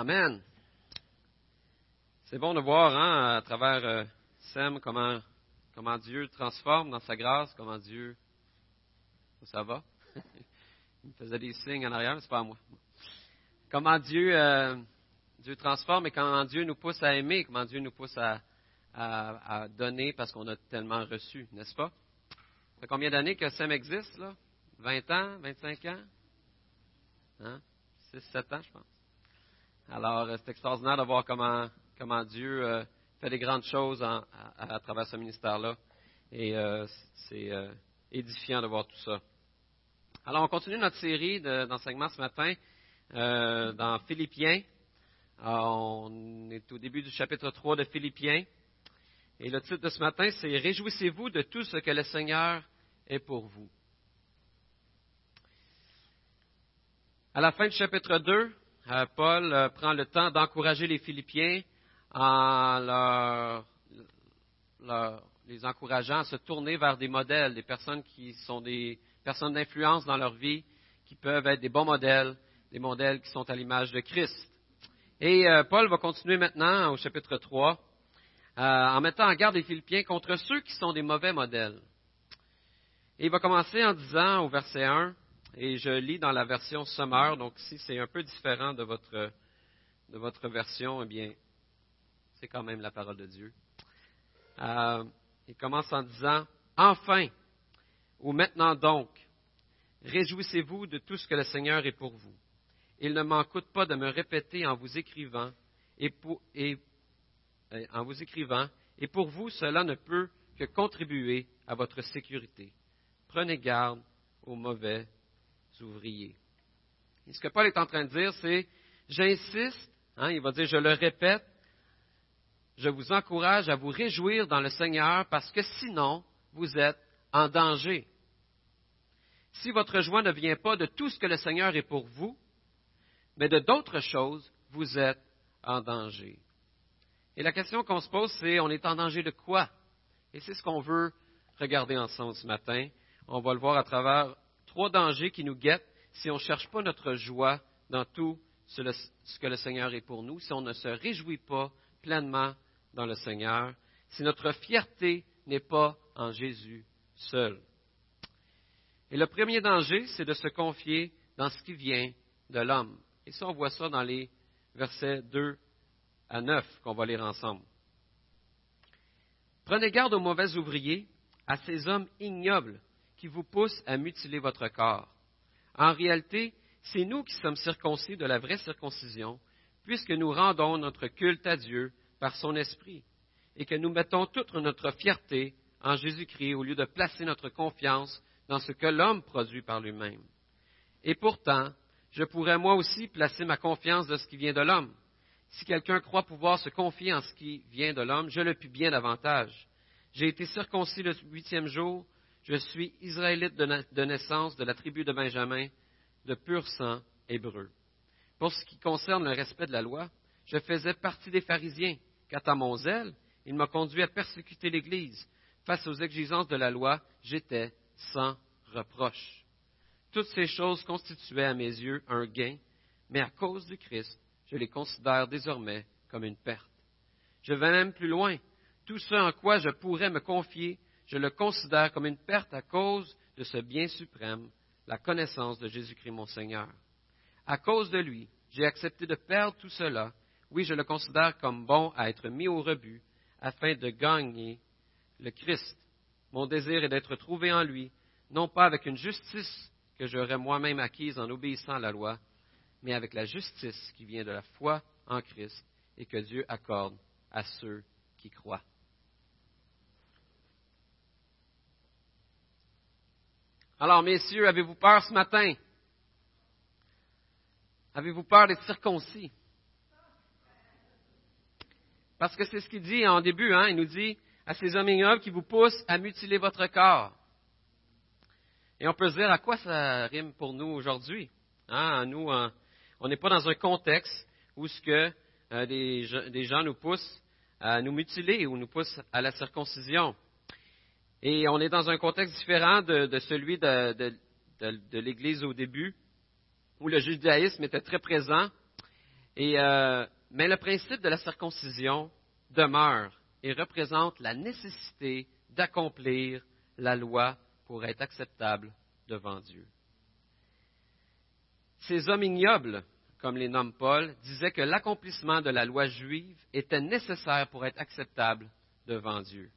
Amen. C'est bon de voir hein, à travers euh, Sem comment, comment Dieu transforme dans sa grâce, comment Dieu. Ça va? Il me faisait des signes en arrière, mais c'est pas à moi. Comment Dieu, euh, Dieu transforme et comment Dieu nous pousse à aimer, comment Dieu nous pousse à, à, donner parce qu'on a tellement reçu, n'est-ce pas? Ça fait combien d'années que Sem existe, là? 20 ans, 25 ans? Hein? 6, 7 ans, je pense. Alors, euh, c'est extraordinaire de voir comment, comment Dieu euh, fait des grandes choses à, travers ce ministère-là. Et euh, c'est édifiant de voir tout ça. Alors, on continue notre série d'enseignements ce matin dans Philippiens. on est au début du chapitre 3 de Philippiens. Et le titre de ce matin, c'est Réjouissez-vous de tout ce que le Seigneur est pour vous. À la fin du chapitre 2, euh, Paul euh, prend le temps d'encourager les Philippiens en les encourageant à se tourner vers des modèles, des personnes qui sont des personnes d'influence dans leur vie, qui peuvent être des bons modèles, des modèles qui sont à l'image de Christ. Et euh, Paul va continuer maintenant au chapitre 3 en mettant en garde les Philippiens contre ceux qui sont des mauvais modèles. Et il va commencer en disant au verset 1, et je lis dans la version Summer, donc si c'est un peu différent de votre, de votre version, eh bien, c'est quand même la parole de Dieu. Euh, il commence en disant, Enfin, ou maintenant donc, réjouissez-vous de tout ce que le Seigneur est pour vous. Il ne m'en coûte pas de me répéter en vous écrivant, et, euh, en vous écrivant, et pour vous cela ne peut que contribuer à votre sécurité. Prenez garde aux mauvais ouvriers. Et ce que Paul est en train de dire, c'est, j'insiste, hein, il va dire, je le répète, je vous encourage à vous réjouir dans le Seigneur parce que sinon, vous êtes en danger. Si votre joie ne vient pas de tout ce que le Seigneur est pour vous, mais de d'autres choses, vous êtes en danger. Et la question qu'on se pose, c'est on est en danger de quoi? Et c'est ce qu'on veut regarder ensemble ce matin. On va le voir à travers trois dangers qui nous guettent si on ne cherche pas notre joie dans tout ce que le Seigneur est pour nous, si on ne se réjouit pas pleinement dans le Seigneur, si notre fierté n'est pas en Jésus seul. Et le premier danger, c'est de se confier dans ce qui vient de l'homme. Et ça, on voit ça dans les versets 2 à 9 qu'on va lire ensemble. Prenez garde aux mauvais ouvriers, à ces hommes ignobles qui vous pousse à mutiler votre corps. En réalité, c'est nous qui sommes circoncis de la vraie circoncision, puisque nous rendons notre culte à Dieu par son Esprit, et que nous mettons toute notre fierté en Jésus-Christ au lieu de placer notre confiance dans ce que l'homme produit par lui-même. Et pourtant, je pourrais moi aussi placer ma confiance dans ce qui vient de l'homme. Si quelqu'un croit pouvoir se confier en ce qui vient de l'homme, je le puis bien davantage. J'ai été circoncis le huitième jour, je suis israélite de naissance de la tribu de Benjamin, de pur sang hébreu. Pour ce qui concerne le respect de la loi, je faisais partie des pharisiens. Quant à mon zèle, il m'a conduit à persécuter l'Église. Face aux exigences de la loi, j'étais sans reproche. Toutes ces choses constituaient à mes yeux un gain, mais à cause du Christ, je les considère désormais comme une perte. Je vais même plus loin. Tout ce en quoi je pourrais me confier je le considère comme une perte à cause de ce bien suprême, la connaissance de Jésus-Christ mon Seigneur. À cause de lui, j'ai accepté de perdre tout cela. Oui, je le considère comme bon à être mis au rebut afin de gagner le Christ. Mon désir est d'être trouvé en lui, non pas avec une justice que j'aurais moi-même acquise en obéissant à la loi, mais avec la justice qui vient de la foi en Christ et que Dieu accorde à ceux qui croient. Alors, messieurs, avez-vous peur ce matin? Avez-vous peur d'être circoncis? Parce que c'est ce qu'il dit en début, hein? il nous dit à ces hommes ignobles qui vous poussent à mutiler votre corps. Et on peut se dire à quoi ça rime pour nous aujourd'hui? Hein? Nous, on n'est pas dans un contexte où ce que euh, des gens nous poussent à nous mutiler ou nous poussent à la circoncision. Et on est dans un contexte différent de, celui de, l'Église au début, où le judaïsme était très présent. Euh, mais le principe de la circoncision demeure et représente la nécessité d'accomplir la loi pour être acceptable devant Dieu. Ces hommes ignobles, comme les nomme Paul, disaient que l'accomplissement de la loi juive était nécessaire pour être acceptable devant Dieu.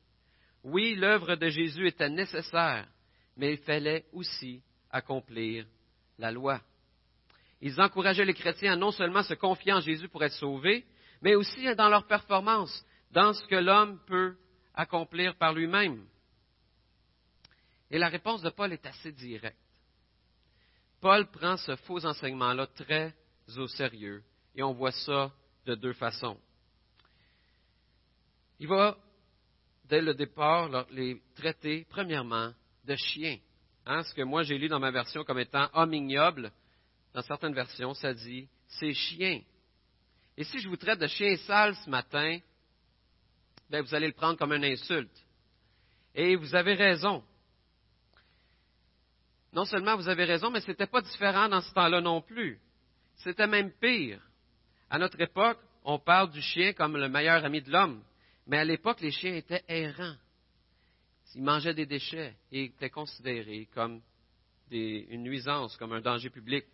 Oui, l'œuvre de Jésus était nécessaire, mais il fallait aussi accomplir la loi. Ils encourageaient les chrétiens à non seulement se confier en Jésus pour être sauvés, mais aussi dans leur performance, dans ce que l'homme peut accomplir par lui-même. Et la réponse de Paul est assez directe. Paul prend ce faux enseignement-là très au sérieux, et on voit ça de deux façons. Il va, dès le départ, les traiter, premièrement, de chiens. Hein, ce que moi j'ai lu dans ma version comme étant homme ignoble, dans certaines versions, ça dit c'est chien. Et si je vous traite de chien sale ce matin, ben, vous allez le prendre comme une insulte. Et vous avez raison. Non seulement vous avez raison, mais ce n'était pas différent dans ce temps-là non plus. C'était même pire. À notre époque, on parle du chien comme le meilleur ami de l'homme. Mais à l'époque, les chiens étaient errants. Ils mangeaient des déchets et étaient considérés comme une nuisance, comme un danger public.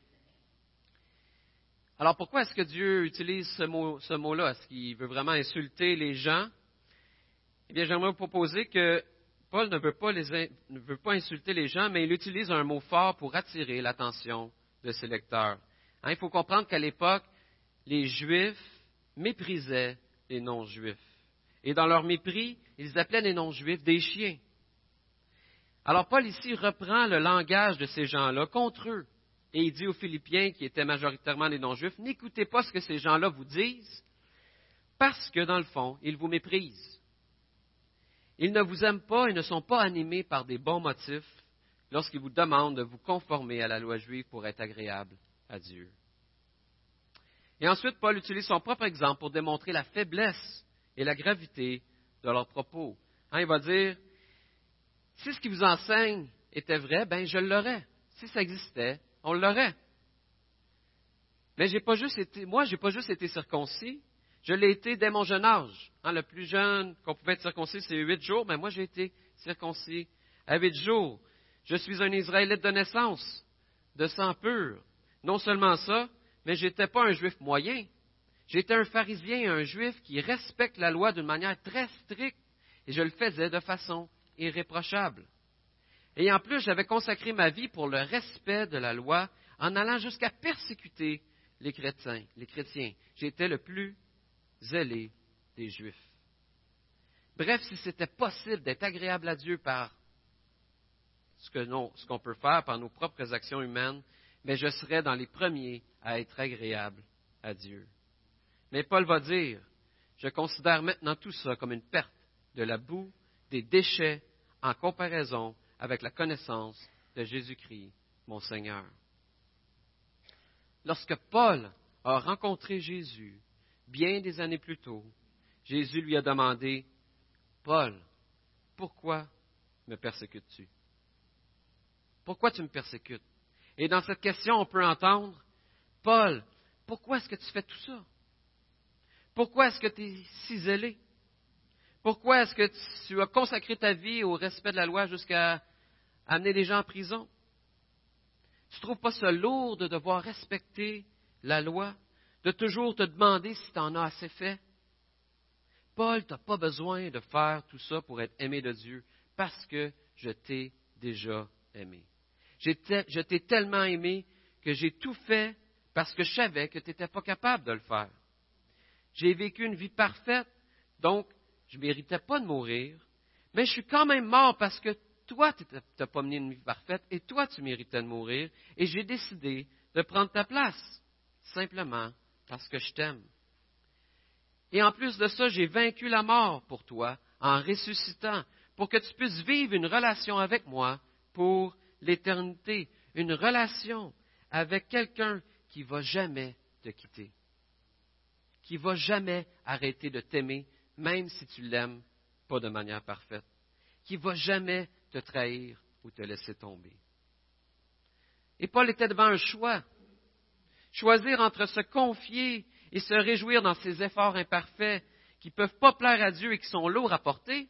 Alors pourquoi est-ce que Dieu utilise ce, mot, ce mot-là? Est-ce qu'il veut vraiment insulter les gens? Eh bien, j'aimerais vous proposer que Paul ne veut, pas ne veut pas insulter les gens, mais il utilise un mot fort pour attirer l'attention de ses lecteurs. Hein, il faut comprendre qu'à l'époque, les Juifs méprisaient les non-Juifs. Et dans leur mépris, ils appelaient les non-Juifs des chiens. Alors Paul ici reprend le langage de ces gens-là contre eux. Et il dit aux Philippiens, qui étaient majoritairement des non-Juifs, n'écoutez pas ce que ces gens-là vous disent, parce que dans le fond, ils vous méprisent. Ils ne vous aiment pas et ne sont pas animés par des bons motifs lorsqu'ils vous demandent de vous conformer à la loi juive pour être agréable à Dieu. Et ensuite, Paul utilise son propre exemple pour démontrer la faiblesse et la gravité de leurs propos. Hein, il va dire, si ce qu'il vous enseigne était vrai, ben je l'aurais. Si ça existait, on l'aurait. Mais j'ai pas juste été, moi, j'ai pas juste été circoncis, je l'ai été dès mon jeune âge. Hein, le plus jeune qu'on pouvait être circoncis, c'est huit jours, mais moi, j'ai été circoncis à huit jours. Je suis un Israélite de naissance, de sang pur. Non seulement ça, mais je n'étais pas un juif moyen. J'étais un pharisien, un juif qui respecte la loi d'une manière très stricte, et je le faisais de façon irréprochable. Et en plus, j'avais consacré ma vie pour le respect de la loi en allant jusqu'à persécuter les chrétiens. Les chrétiens. J'étais le plus zélé des Juifs. Bref, si c'était possible d'être agréable à Dieu par ce qu'on peut faire par nos propres actions humaines, mais je serais dans les premiers à être agréable à Dieu. Mais Paul va dire, je considère maintenant tout ça comme une perte de la boue, des déchets, en comparaison avec la connaissance de Jésus-Christ, mon Seigneur. Lorsque Paul a rencontré Jésus, bien des années plus tôt, Jésus lui a demandé, Paul, pourquoi me persécutes-tu? Pourquoi tu me persécutes? Et dans cette question, on peut entendre, Paul, pourquoi est-ce que tu fais tout ça? Pourquoi est-ce que tu es si zélé? Pourquoi est-ce que tu as consacré ta vie au respect de la loi jusqu'à amener les gens en prison? Tu ne trouves pas ça lourd de devoir respecter la loi, de toujours te demander si tu en as assez fait? Paul, tu n'as pas besoin de faire tout ça pour être aimé de Dieu, parce que je t'ai déjà aimé. Je t'ai tellement aimé que j'ai tout fait parce que je savais que tu n'étais pas capable de le faire. J'ai vécu une vie parfaite, donc je ne méritais pas de mourir, mais je suis quand même mort parce que toi, tu n'as pas mené une vie parfaite et toi, tu méritais de mourir, et j'ai décidé de prendre ta place, simplement parce que je t'aime. Et en plus de ça, j'ai vaincu la mort pour toi en ressuscitant, pour que tu puisses vivre une relation avec moi pour l'éternité, une relation avec quelqu'un qui ne va jamais te quitter, qui ne va jamais arrêter de t'aimer, même si tu l'aimes pas de manière parfaite, qui ne va jamais te trahir ou te laisser tomber. Et Paul était devant un choix. Choisir entre se confier et se réjouir dans ses efforts imparfaits qui ne peuvent pas plaire à Dieu et qui sont lourds à porter,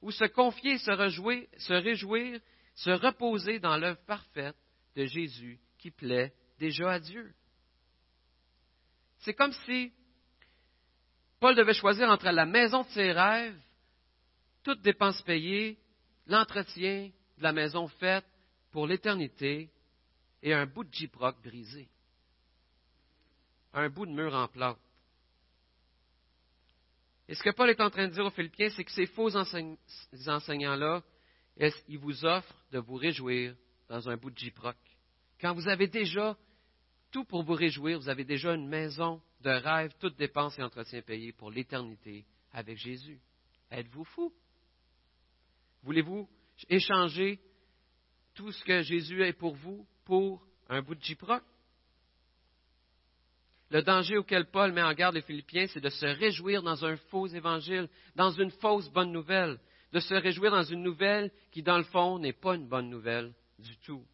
ou se confier, se, réjouir, se réjouir, se reposer dans l'œuvre parfaite de Jésus qui plaît déjà à Dieu. C'est comme si Paul devait choisir entre la maison de ses rêves, toutes dépenses payées, l'entretien de la maison faite pour l'éternité et un bout de gyproc brisé, un bout de mur en plâtre. Et ce que Paul est en train de dire aux Philippiens, c'est que ces faux enseignants-là, ils vous offrent de vous réjouir dans un bout de gyproc? Quand vous avez déjà tout pour vous réjouir, vous avez déjà une maison de rêve, toutes dépenses et entretiens payés pour l'éternité avec Jésus. Êtes-vous fou? Voulez-vous échanger tout ce que Jésus est pour vous pour un bout de gyproc? Le danger auquel Paul met en garde les Philippiens, c'est de se réjouir dans un faux évangile, dans une fausse bonne nouvelle, de se réjouir dans une nouvelle qui, dans le fond, n'est pas une bonne nouvelle du tout.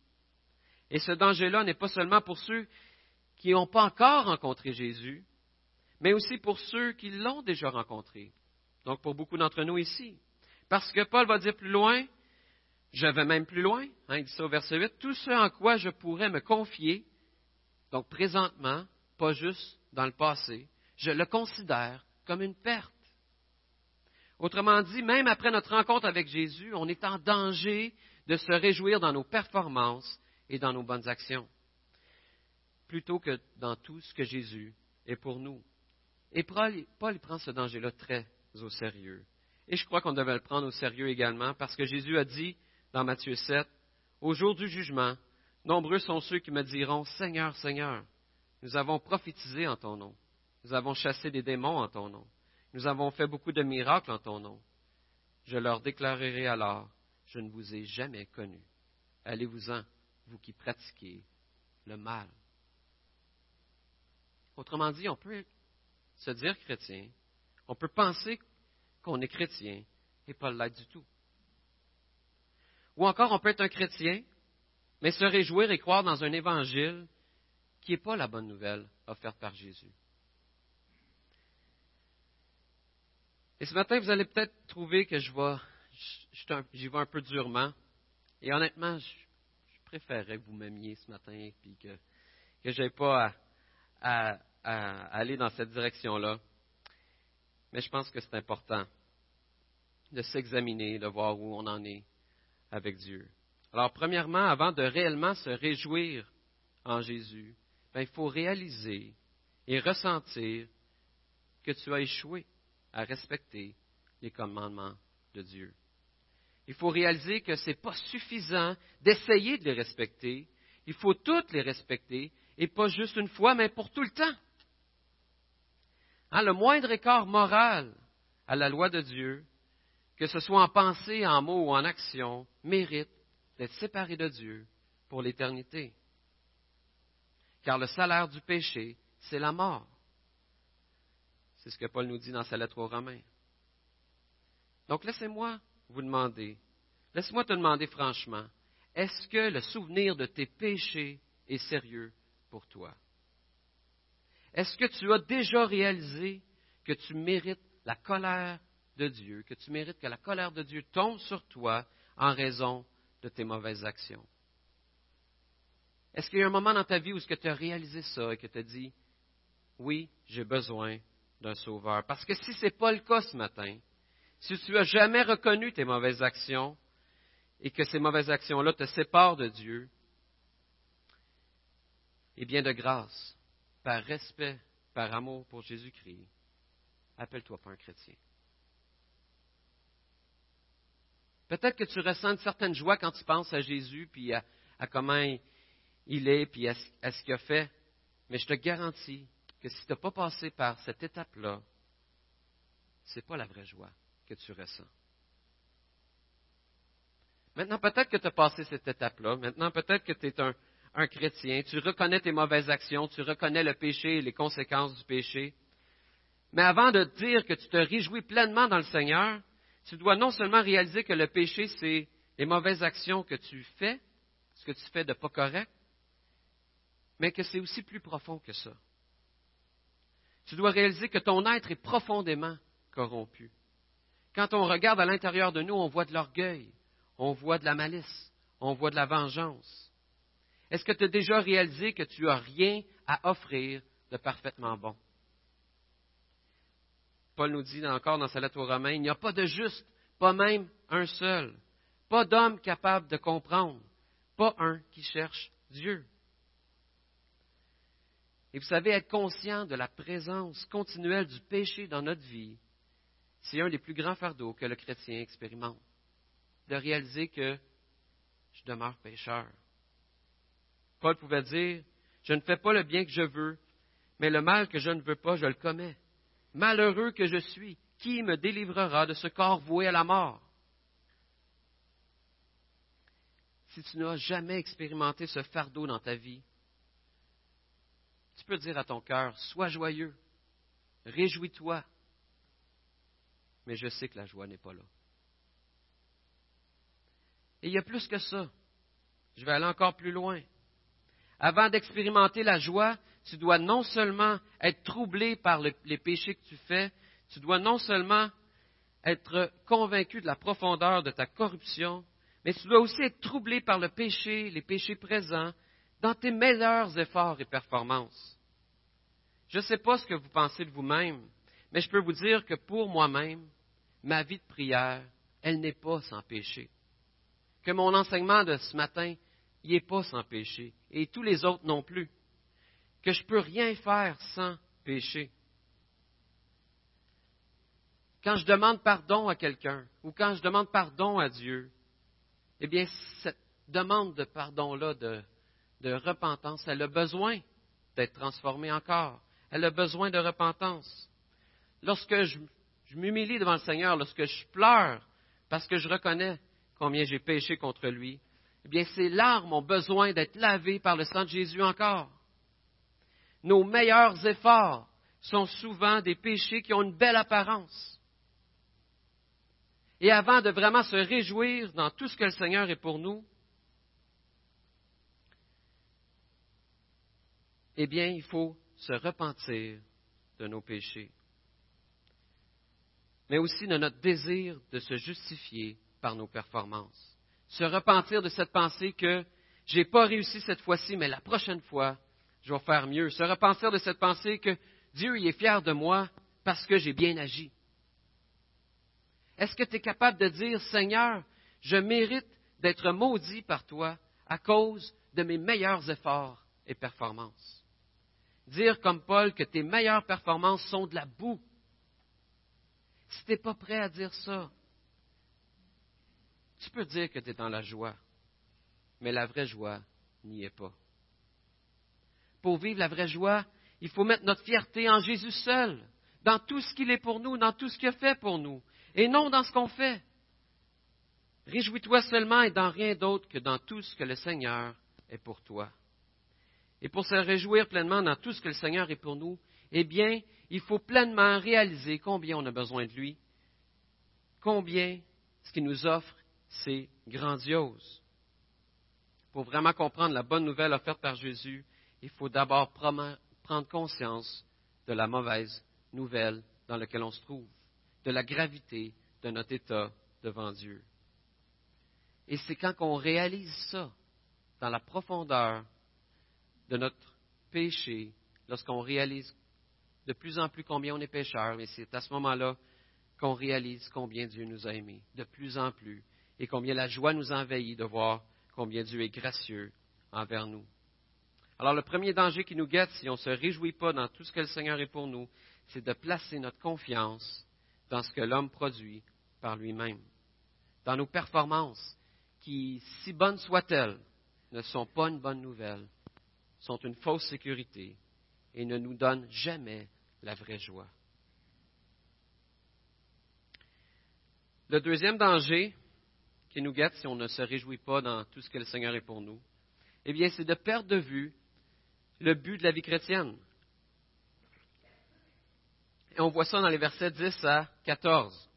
Et ce danger-là n'est pas seulement pour ceux qui n'ont pas encore rencontré Jésus, mais aussi pour ceux qui l'ont déjà rencontré. Donc pour beaucoup d'entre nous ici. Parce que Paul va dire plus loin, je vais même plus loin, hein, il dit ça au verset 8, tout ce en quoi je pourrais me confier, donc présentement, pas juste dans le passé, je le considère comme une perte. Autrement dit, même après notre rencontre avec Jésus, on est en danger de se réjouir dans nos performances et dans nos bonnes actions, plutôt que dans tout ce que Jésus est pour nous. Et Paul, prend ce danger-là très au sérieux. Et je crois qu'on devait le prendre au sérieux également, parce que Jésus a dit dans Matthieu 7, Au jour du jugement, nombreux sont ceux qui me diront, Seigneur, Seigneur, nous avons prophétisé en ton nom, nous avons chassé des démons en ton nom, nous avons fait beaucoup de miracles en ton nom. Je leur déclarerai alors, je ne vous ai jamais connu. Allez-vous-en, vous qui pratiquez le mal. Autrement dit, on peut se dire chrétien, on peut penser qu'on est chrétien et pas l'être du tout. Ou encore, on peut être un chrétien, mais se réjouir et croire dans un évangile qui n'est pas la bonne nouvelle offerte par Jésus. Et ce matin, vous allez peut-être trouver que je vais, j'y vais un peu durement. Et honnêtement, je, préférerais que vous m'aimiez ce matin et que, je n'aie pas à, aller dans cette direction-là. Mais je pense que c'est important de s'examiner, de voir où on en est avec Dieu. Alors, premièrement, avant de réellement se réjouir en Jésus, ben, il faut réaliser et ressentir que tu as échoué à respecter les commandements de Dieu. Il faut réaliser que ce n'est pas suffisant d'essayer de les respecter. Il faut toutes les respecter, et pas juste une fois, mais pour tout le temps. Hein, le moindre écart moral à la loi de Dieu, que ce soit en pensée, en mots ou en action, mérite d'être séparé de Dieu pour l'éternité. Car le salaire du péché, c'est la mort. C'est ce que Paul nous dit dans sa lettre aux Romains. Donc laissez-moi vous demander, laisse-moi te demander franchement, est-ce que le souvenir de tes péchés est sérieux pour toi? Est-ce que tu as déjà réalisé que tu mérites la colère de Dieu, que tu mérites que la colère de Dieu tombe sur toi en raison de tes mauvaises actions? Est-ce qu'il y a un moment dans ta vie où tu as réalisé ça et que tu as dit, oui, j'ai besoin d'un sauveur? Parce que si ce n'est pas le cas ce matin, si tu n'as jamais reconnu tes mauvaises actions et que ces mauvaises actions-là te séparent de Dieu, eh bien de grâce, par respect, par amour pour Jésus-Christ, appelle-toi pas un chrétien. Peut-être que tu ressens une certaine joie quand tu penses à Jésus, puis à, comment il est, puis à, à ce qu'il a fait, mais je te garantis que si tu n'as pas passé par cette étape-là, ce n'est pas la vraie joie que tu ressens. Maintenant, peut-être que tu as passé cette étape-là. Maintenant, peut-être que tu es un, un, chrétien. Tu reconnais tes mauvaises actions. Tu reconnais le péché et les conséquences du péché. Mais avant de dire que tu te réjouis pleinement dans le Seigneur, tu dois non seulement réaliser que le péché, c'est les mauvaises actions que tu fais, ce que tu fais de pas correct, mais que c'est aussi plus profond que ça. Tu dois réaliser que ton être est profondément corrompu. Quand on regarde à l'intérieur de nous, on voit de l'orgueil, on voit de la malice, on voit de la vengeance. Est-ce que tu as déjà réalisé que tu n'as rien à offrir de parfaitement bon? Paul nous dit encore dans sa lettre aux Romains, il n'y a pas de juste, pas même un seul, pas d'homme capable de comprendre, pas un qui cherche Dieu. Et vous savez, être conscient de la présence continuelle du péché dans notre vie, c'est un des plus grands fardeaux que le chrétien expérimente. De réaliser que je demeure pécheur. Paul pouvait dire, je ne fais pas le bien que je veux, mais le mal que je ne veux pas, je le commets. Malheureux que je suis, qui me délivrera de ce corps voué à la mort? Si tu n'as jamais expérimenté ce fardeau dans ta vie, tu peux dire à ton cœur, sois joyeux, réjouis-toi, mais je sais que la joie n'est pas là. Et il y a plus que ça. Je vais aller encore plus loin. Avant d'expérimenter la joie, tu dois non seulement être troublé par les péchés que tu fais, tu dois non seulement être convaincu de la profondeur de ta corruption, mais tu dois aussi être troublé par le péché, les péchés présents, dans tes meilleurs efforts et performances. Je ne sais pas ce que vous pensez de vous-même, mais je peux vous dire que pour moi-même, ma vie de prière, elle n'est pas sans péché. Que mon enseignement de ce matin, il n'est pas sans péché, et tous les autres non plus. Que je ne peux rien faire sans péché. Quand je demande pardon à quelqu'un, ou quand je demande pardon à Dieu, eh bien, cette demande de pardon-là, de, de repentance, elle a besoin d'être transformée encore. Elle a besoin de repentance. Lorsque je, m'humilie devant le Seigneur, lorsque je pleure parce que je reconnais combien j'ai péché contre lui, eh bien, ces larmes ont besoin d'être lavées par le sang de Jésus encore. Nos meilleurs efforts sont souvent des péchés qui ont une belle apparence. Et avant de vraiment se réjouir dans tout ce que le Seigneur est pour nous, eh bien, il faut se repentir de nos péchés, mais aussi de notre désir de se justifier par nos performances. Se repentir de cette pensée que je n'ai pas réussi cette fois-ci, mais la prochaine fois, je vais faire mieux. Se repentir de cette pensée que Dieu est fier de moi parce que j'ai bien agi. Est-ce que tu es capable de dire, Seigneur, je mérite d'être maudit par toi à cause de mes meilleurs efforts et performances? dire comme Paul que tes meilleures performances sont de la boue. Si tu n'es pas prêt à dire ça, tu peux dire que tu es dans la joie, mais la vraie joie n'y est pas. Pour vivre la vraie joie, il faut mettre notre fierté en Jésus seul, dans tout ce qu'il est pour nous, dans tout ce qu'il a fait pour nous, et non dans ce qu'on fait. Réjouis-toi seulement et dans rien d'autre que dans tout ce que le Seigneur est pour toi. Et pour se réjouir pleinement dans tout ce que le Seigneur est pour nous, eh bien, il faut pleinement réaliser combien on a besoin de lui, combien ce qu'il nous offre, c'est grandiose. Pour vraiment comprendre la bonne nouvelle offerte par Jésus, il faut d'abord prendre conscience de la mauvaise nouvelle dans laquelle on se trouve, de la gravité de notre état devant Dieu. Et c'est quand on réalise ça, dans la profondeur de notre péché, lorsqu'on réalise de plus en plus combien on est pécheur, mais c'est à ce moment-là qu'on réalise combien Dieu nous a aimés, de plus en plus, et combien la joie nous envahit de voir combien Dieu est gracieux envers nous. Alors le premier danger qui nous guette si on ne se réjouit pas dans tout ce que le Seigneur est pour nous, c'est de placer notre confiance dans ce que l'homme produit par lui-même, dans nos performances, qui, si bonnes soient-elles, ne sont pas une bonne nouvelle sont une fausse sécurité et ne nous donnent jamais la vraie joie. Le deuxième danger qui nous guette si on ne se réjouit pas dans tout ce que le Seigneur est pour nous, eh bien, c'est de perdre de vue le but de la vie chrétienne. Et on voit ça dans les versets 10 à 14.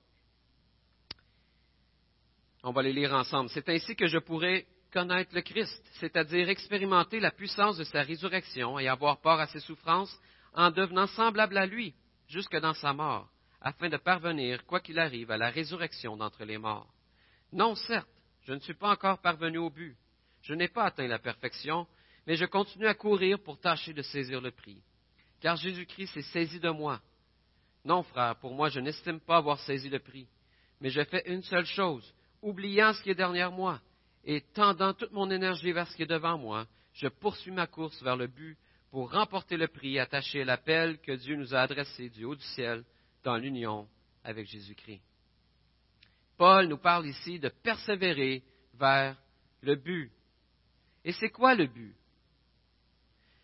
On va les lire ensemble. C'est ainsi que je pourrais connaître le Christ, c'est-à-dire expérimenter la puissance de sa résurrection et avoir part à ses souffrances, en devenant semblable à lui, jusque dans sa mort, afin de parvenir, quoi qu'il arrive, à la résurrection d'entre les morts. Non, certes, je ne suis pas encore parvenu au but. Je n'ai pas atteint la perfection, mais je continue à courir pour tâcher de saisir le prix. Car Jésus-Christ s'est saisi de moi. Non, frère, pour moi, je n'estime pas avoir saisi le prix, mais je fais une seule chose, oubliant ce qui est derrière moi et tendant toute mon énergie vers ce qui est devant moi, je poursuis ma course vers le but pour remporter le prix attaché à l'appel que Dieu nous a adressé du haut du ciel dans l'union avec Jésus-Christ. Paul nous parle ici de persévérer vers le but. Et c'est quoi le but?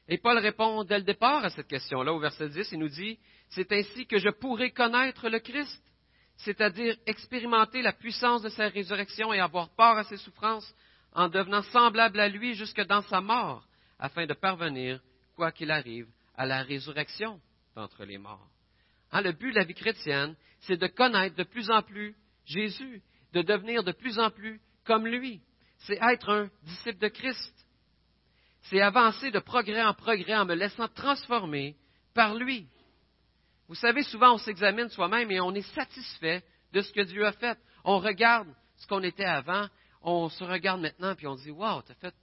Et Paul répond dès le départ à cette question-là au verset 10, il nous dit, C'est ainsi que je pourrai connaître le Christ, c'est-à-dire expérimenter la puissance de sa résurrection et avoir part à ses souffrances en devenant semblable à lui jusque dans sa mort, afin de parvenir, quoi qu'il arrive, à la résurrection d'entre les morts. Hein, le but de la vie chrétienne, c'est de connaître de plus en plus Jésus, de devenir de plus en plus comme lui. C'est être un disciple de Christ. C'est avancer de progrès en progrès en me laissant transformer par lui. Vous savez, souvent on s'examine soi-même et on est satisfait de ce que Dieu a fait. On regarde ce qu'on était avant, on se regarde maintenant puis on dit Wow, t'as fait,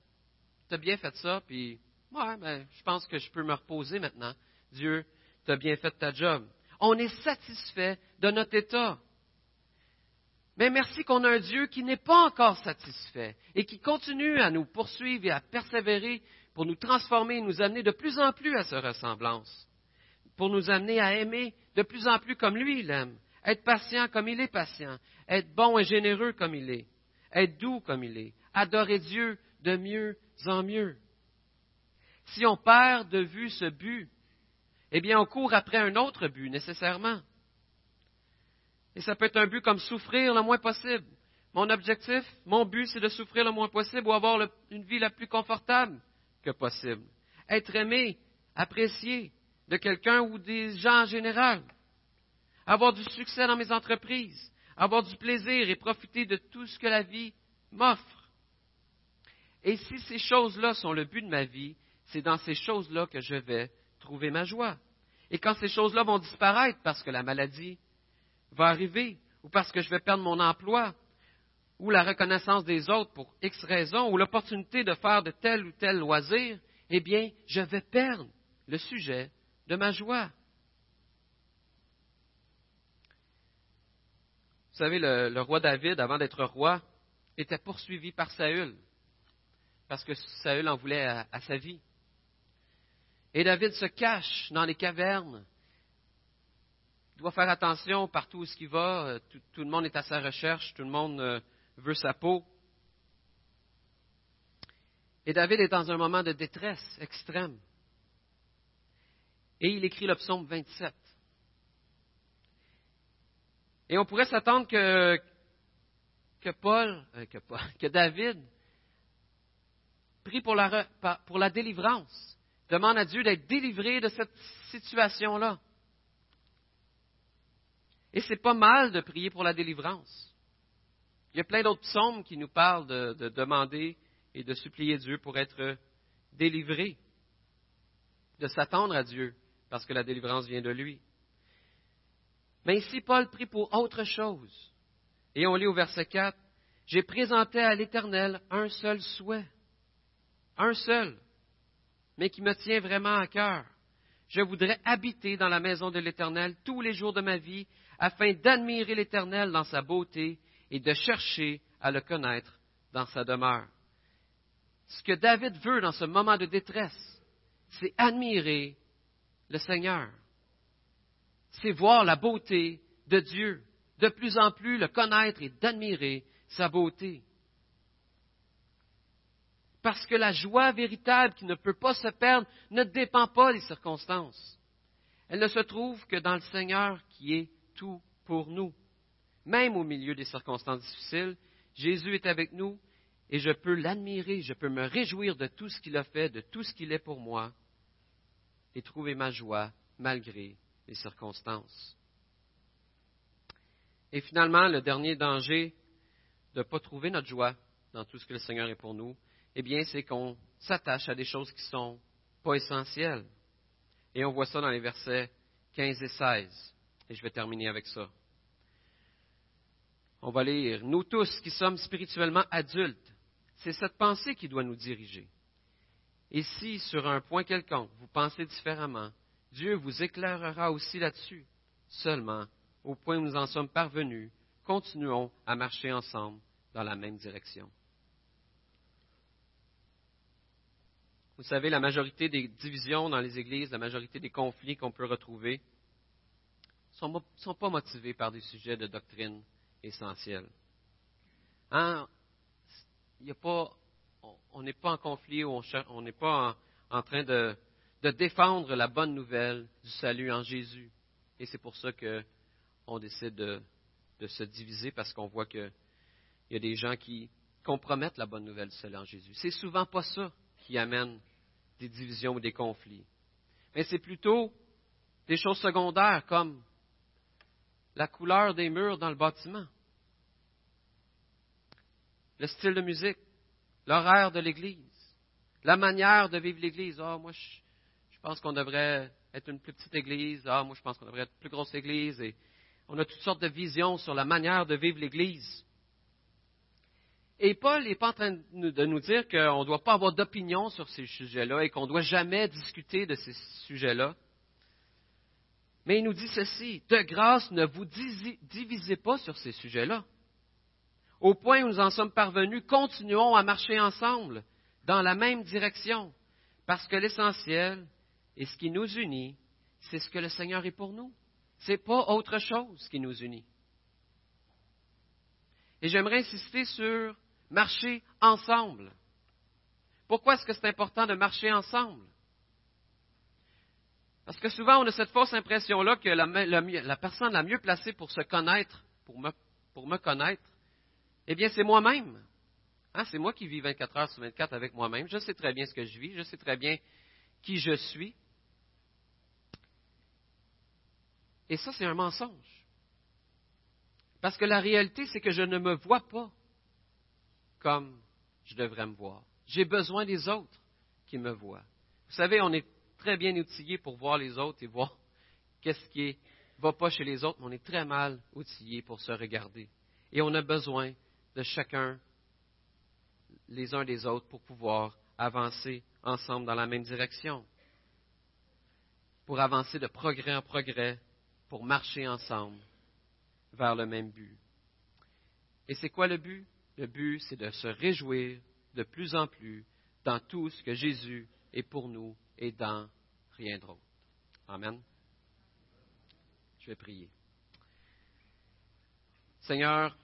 as bien fait ça, puis ouais, ben, je pense que je peux me reposer maintenant. Dieu, t'as bien fait ta job. On est satisfait de notre état. Mais merci qu'on a un Dieu qui n'est pas encore satisfait et qui continue à nous poursuivre et à persévérer pour nous transformer et nous amener de plus en plus à sa ressemblance pour nous amener à aimer de plus en plus comme lui il aime, être patient comme il est patient, être bon et généreux comme il est, être doux comme il est, adorer Dieu de mieux en mieux. Si on perd de vue ce but, eh bien on court après un autre but nécessairement. Et ça peut être un but comme souffrir le moins possible. Mon objectif, mon but, c'est de souffrir le moins possible ou avoir une vie la plus confortable que possible. Être aimé, apprécié, de quelqu'un ou des gens en général. Avoir du succès dans mes entreprises, avoir du plaisir et profiter de tout ce que la vie m'offre. Et si ces choses-là sont le but de ma vie, c'est dans ces choses-là que je vais trouver ma joie. Et quand ces choses-là vont disparaître parce que la maladie va arriver, ou parce que je vais perdre mon emploi, ou la reconnaissance des autres pour X raisons, ou l'opportunité de faire de tel ou tel loisir, eh bien, je vais perdre le sujet de ma joie. Vous savez, le, roi David, avant d'être roi, était poursuivi par Saül, parce que Saül en voulait à, sa vie. Et David se cache dans les cavernes. Il doit faire attention partout où il va. Tout, tout, le monde est à sa recherche, tout le monde euh, veut sa peau. Et David est dans un moment de détresse extrême. Et il écrit le psaume 27. Et on pourrait s'attendre que, que Paul, euh, que, que David prie pour la, pour la délivrance, demande à Dieu d'être délivré de cette situation-là. Et c'est pas mal de prier pour la délivrance. Il y a plein d'autres psaumes qui nous parlent de, de, demander et de supplier Dieu pour être délivré, de s'attendre à Dieu parce que la délivrance vient de lui. Mais ici, Paul prie pour autre chose. Et on lit au verset 4, J'ai présenté à l'Éternel un seul souhait, un seul, mais qui me tient vraiment à cœur. Je voudrais habiter dans la maison de l'Éternel tous les jours de ma vie, afin d'admirer l'Éternel dans sa beauté et de chercher à le connaître dans sa demeure. Ce que David veut dans ce moment de détresse, c'est admirer le Seigneur. C'est voir la beauté de Dieu, de plus en plus le connaître et d'admirer sa beauté. Parce que la joie véritable qui ne peut pas se perdre ne dépend pas des circonstances. Elle ne se trouve que dans le Seigneur qui est tout pour nous. Même au milieu des circonstances difficiles, Jésus est avec nous et je peux l'admirer, je peux me réjouir de tout ce qu'il a fait, de tout ce qu'il est pour moi, et trouver ma joie malgré les circonstances. Et finalement, le dernier danger de ne pas trouver notre joie dans tout ce que le Seigneur est pour nous, eh bien, c'est qu'on s'attache à des choses qui ne sont pas essentielles. Et on voit ça dans les versets 15 et 16. Et je vais terminer avec ça. On va lire, Nous tous qui sommes spirituellement adultes, c'est cette pensée qui doit nous diriger. Et si, sur un point quelconque, vous pensez différemment, Dieu vous éclairera aussi là-dessus. Seulement, au point où nous en sommes parvenus, continuons à marcher ensemble dans la même direction. Vous savez, la majorité des divisions dans les églises, la majorité des conflits qu'on peut retrouver, ne sont, pas motivés par des sujets de doctrine essentiels. Hein? on n'est pas en conflit, on n'est pas en, train de, défendre la bonne nouvelle du salut en Jésus. Et c'est pour ça qu'on décide de, de, se diviser parce qu'on voit qu'il y a des gens qui compromettent la bonne nouvelle du salut en Jésus. C'est souvent pas ça qui amène des divisions ou des conflits. Mais c'est plutôt des choses secondaires comme la couleur des murs dans le bâtiment, le style de musique, l'horaire de l'Église, la manière de vivre l'Église. Ah, moi, je, pense qu'on devrait être une plus petite Église. Ah, moi, je pense qu'on devrait être une plus grosse Église. Et on a toutes sortes de visions sur la manière de vivre l'Église. Et Paul n'est pas en train de nous dire qu'on ne doit pas avoir d'opinion sur ces sujets-là et qu'on ne doit jamais discuter de ces sujets-là. Mais il nous dit ceci, de grâce, ne vous divisez pas sur ces sujets-là. Au point où nous en sommes parvenus, continuons à marcher ensemble dans la même direction, parce que l'essentiel et ce qui nous unit, c'est ce que le Seigneur est pour nous. Ce n'est pas autre chose qui nous unit. Et j'aimerais insister sur marcher ensemble. Pourquoi est-ce que c'est important de marcher ensemble? Parce que souvent, on a cette fausse impression-là que la, personne la mieux placée pour se connaître, pour me, pour me connaître, eh bien, c'est moi-même. Hein, c'est moi qui vis 24 heures sur 24 avec moi-même. Je sais très bien ce que je vis, je sais très bien qui je suis. Et ça, c'est un mensonge. Parce que la réalité, c'est que je ne me vois pas comme je devrais me voir. J'ai besoin des autres qui me voient. Vous savez, on est très bien outillé pour voir les autres et voir qu'est-ce qui ne va pas chez les autres, mais on est très mal outillé pour se regarder. Et on a besoin de chacun, les uns des autres, pour pouvoir avancer ensemble dans la même direction, pour avancer de progrès en progrès, pour marcher ensemble vers le même but. Et c'est quoi le but? Le but, c'est de se réjouir de plus en plus dans tout ce que Jésus est pour nous et dans rien d'autre. Amen. Je vais prier. Seigneur,